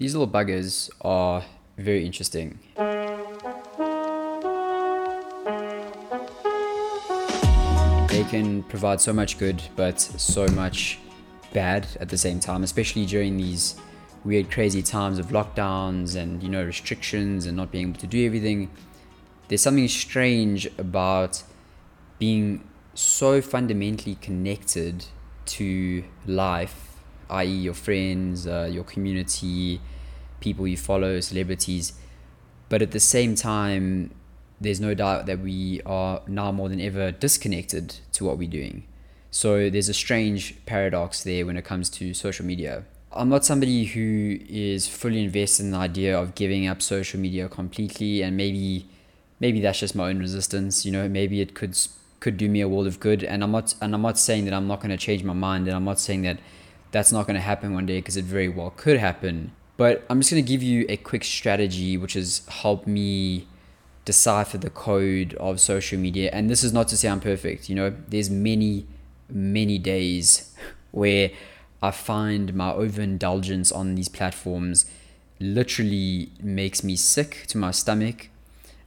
these little buggers are very interesting. They can provide so much good, but so much bad at the same time, especially during these weird, crazy times of lockdowns and you know restrictions and not being able to do everything. There's something strange about being so fundamentally connected to life, i.e., your friends, uh, your community, people you follow, celebrities. But at the same time, there's no doubt that we are now more than ever disconnected to what we're doing. So there's a strange paradox there when it comes to social media. I'm not somebody who is fully invested in the idea of giving up social media completely, and maybe maybe that's just my own resistance. You know, maybe it could could do me a world of good. And I'm not and I'm not saying that I'm not going to change my mind, and I'm not saying that that's not going to happen one day because it very well could happen. But I'm just going to give you a quick strategy which has helped me decipher the code of social media. And this is not to say I'm perfect. You know, there's many many days where I find my overindulgence on these platforms literally makes me sick to my stomach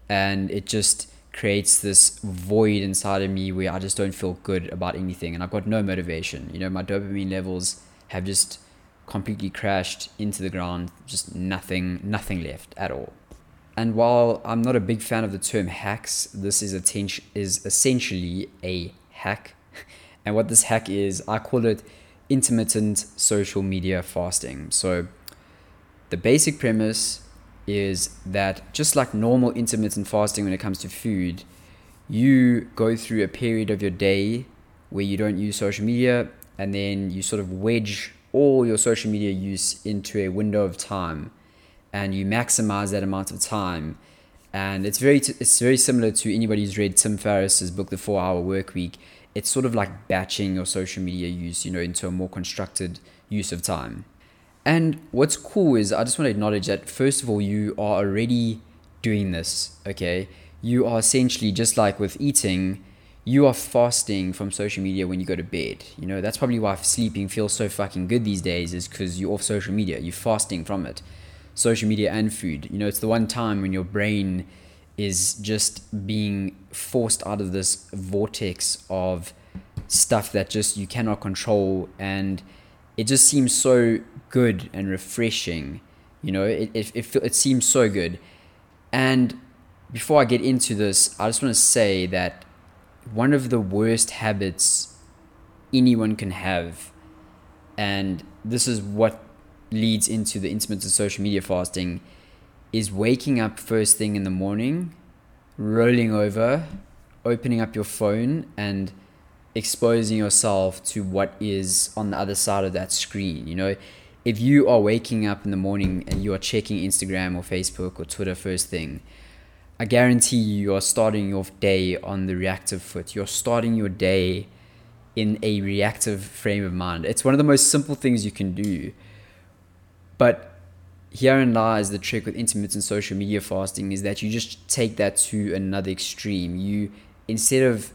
and it just creates this void inside of me where I just don't feel good about anything and I've got no motivation. You know, my dopamine levels have just completely crashed into the ground, just nothing nothing left at all. And while I'm not a big fan of the term hacks, this is atten- is essentially a hack. And what this hack is, I call it intermittent social media fasting. So the basic premise is that just like normal intermittent fasting when it comes to food, you go through a period of your day where you don't use social media and then you sort of wedge all your social media use into a window of time and you maximize that amount of time and it's very t- it's very similar to anybody who's read Tim Ferriss's book The 4 Hour Work Week it's sort of like batching your social media use, you know, into a more constructed use of time. And what's cool is I just want to acknowledge that first of all, you are already doing this, okay? You are essentially just like with eating, you are fasting from social media when you go to bed. You know, that's probably why sleeping feels so fucking good these days, is because you're off social media, you're fasting from it. Social media and food. You know, it's the one time when your brain is just being forced out of this vortex of stuff that just you cannot control and it just seems so good and refreshing you know it, it, it, it seems so good and before i get into this i just want to say that one of the worst habits anyone can have and this is what leads into the intermittent social media fasting is waking up first thing in the morning, rolling over, opening up your phone, and exposing yourself to what is on the other side of that screen. You know, if you are waking up in the morning and you are checking Instagram or Facebook or Twitter first thing, I guarantee you, you are starting your day on the reactive foot. You're starting your day in a reactive frame of mind. It's one of the most simple things you can do. But herein lies the trick with intermittent social media fasting is that you just take that to another extreme. You instead of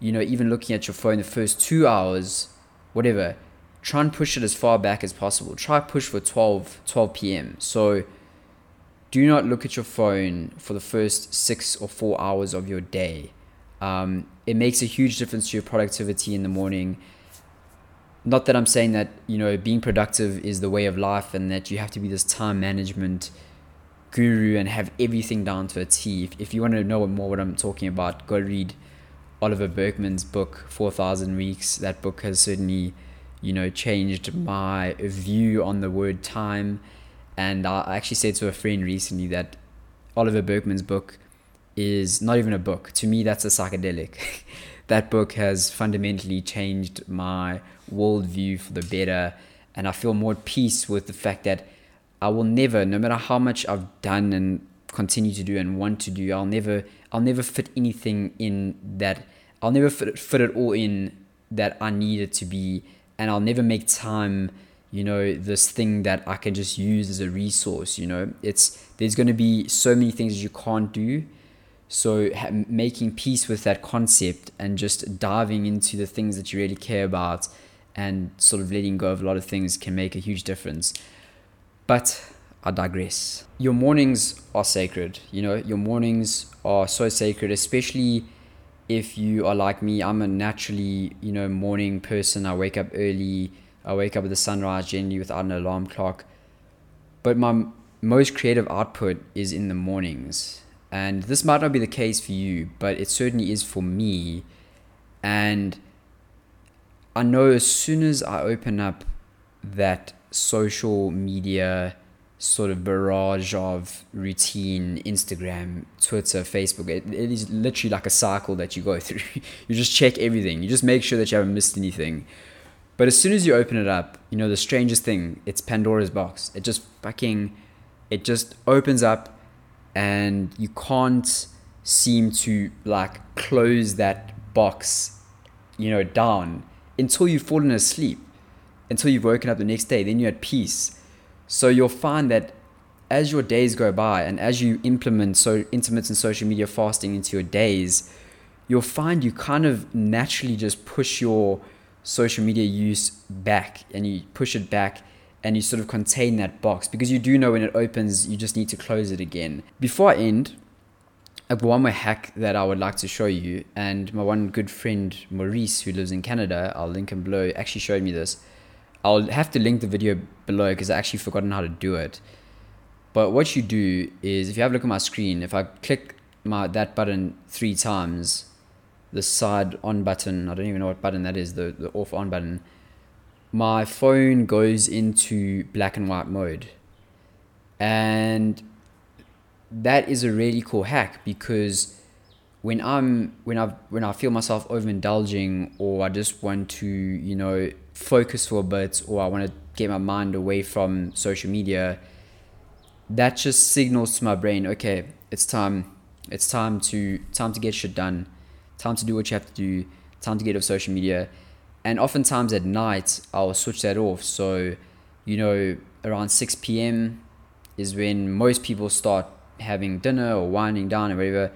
you know even looking at your phone the first two hours, whatever, try and push it as far back as possible. Try push for 12 12 p.m. So do not look at your phone for the first six or four hours of your day. Um, it makes a huge difference to your productivity in the morning not that I'm saying that you know being productive is the way of life and that you have to be this time management guru and have everything down to a T. If, if you want to know more what I'm talking about, go read Oliver Burkeman's book Four Thousand Weeks. That book has certainly you know changed my view on the word time. And I actually said to a friend recently that Oliver Burkeman's book is not even a book. To me, that's a psychedelic. that book has fundamentally changed my worldview for the better. And I feel more at peace with the fact that I will never, no matter how much I've done and continue to do and want to do, I'll never, I'll never fit anything in that. I'll never fit, fit it all in that I need it to be, and I'll never make time. You know, this thing that I can just use as a resource. You know, it's there's going to be so many things you can't do so ha- making peace with that concept and just diving into the things that you really care about and sort of letting go of a lot of things can make a huge difference. But I digress. Your mornings are sacred. You know, your mornings are so sacred, especially if you are like me. I'm a naturally, you know, morning person. I wake up early. I wake up with the sunrise generally without an alarm clock. But my most creative output is in the mornings. And this might not be the case for you, but it certainly is for me. And I know as soon as I open up that social media sort of barrage of routine Instagram, Twitter, Facebook. It, it is literally like a cycle that you go through. you just check everything. You just make sure that you haven't missed anything. But as soon as you open it up, you know, the strangest thing, it's Pandora's box. It just fucking, it just opens up and you can't seem to like close that box, you know, down until you've fallen asleep until you've woken up the next day. Then you're at peace. So you'll find that as your days go by and as you implement so intermittent social media fasting into your days, you'll find you kind of naturally just push your social media use back and you push it back and you sort of contain that box because you do know when it opens, you just need to close it again. Before I end, I have one more hack that I would like to show you, and my one good friend Maurice, who lives in Canada, I'll link him below, actually showed me this. I'll have to link the video below because I actually forgotten how to do it. But what you do is if you have a look at my screen, if I click my that button three times, the side on button, I don't even know what button that is, the, the off on button, my phone goes into black and white mode. And that is a really cool hack because when I'm when I when I feel myself overindulging or I just want to, you know, focus for a bit or I want to get my mind away from social media, that just signals to my brain, okay, it's time. It's time to time to get shit done. Time to do what you have to do. Time to get off social media. And oftentimes at night, I'll switch that off. So, you know, around 6 p.m. is when most people start having dinner or winding down or whatever.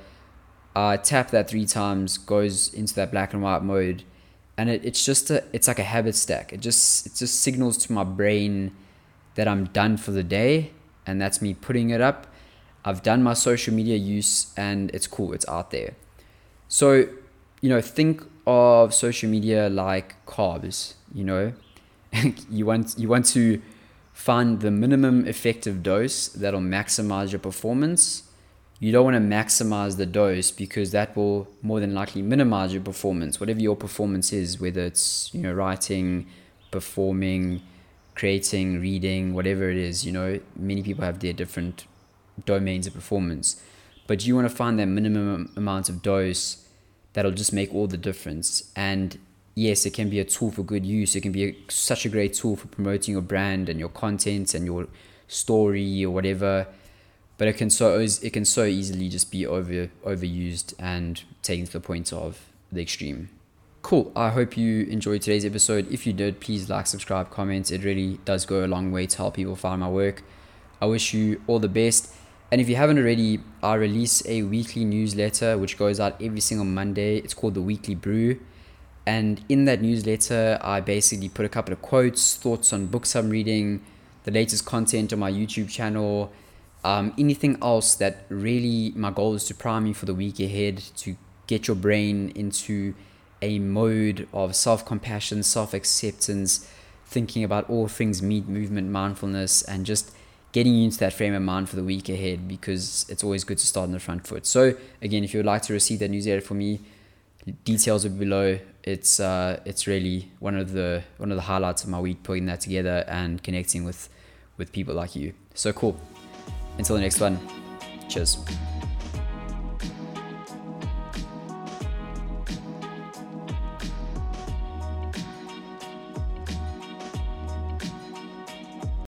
I tap that three times, goes into that black and white mode, and it, it's just a it's like a habit stack it just it just signals to my brain that i'm done for the day and that's me putting it up i've done my social media use and it's cool it's out there so you know think of social media like carbs you know? You want you want to find the minimum effective dose that'll maximize your performance. You don't want to maximize the dose because that will more than likely minimize your performance whatever your performance is whether it's you know writing performing creating reading whatever it is you know? Many people have their different domains of performance but you want to find that minimum amount of dose that'll just make all the difference and yes it can be a tool for good use it can be a, such a great tool for promoting your brand and your content and your story or whatever but it can so it can so easily just be over overused and taken to the point of the extreme. Cool. I hope you enjoyed today's episode. If you did, please like, subscribe, comment. It really does go a long way to help people find my work. I wish you all the best. And if you haven't already, I release a weekly newsletter which goes out every single Monday. It's called the Weekly Brew. And in that newsletter, I basically put a couple of quotes, thoughts on books I'm reading, the latest content on my YouTube channel, um, anything else that really my goal is to prime you for the week ahead to get your brain into a mode of self compassion, self acceptance, thinking about all things meat, movement, mindfulness, and just getting you into that frame of mind for the week ahead because it's always good to start on the front foot. So, again, if you would like to receive that newsletter for me, details are below. It's uh, it's really one of the one of the highlights of my week putting that together and connecting with with people like you. So cool. Until the next one, cheers.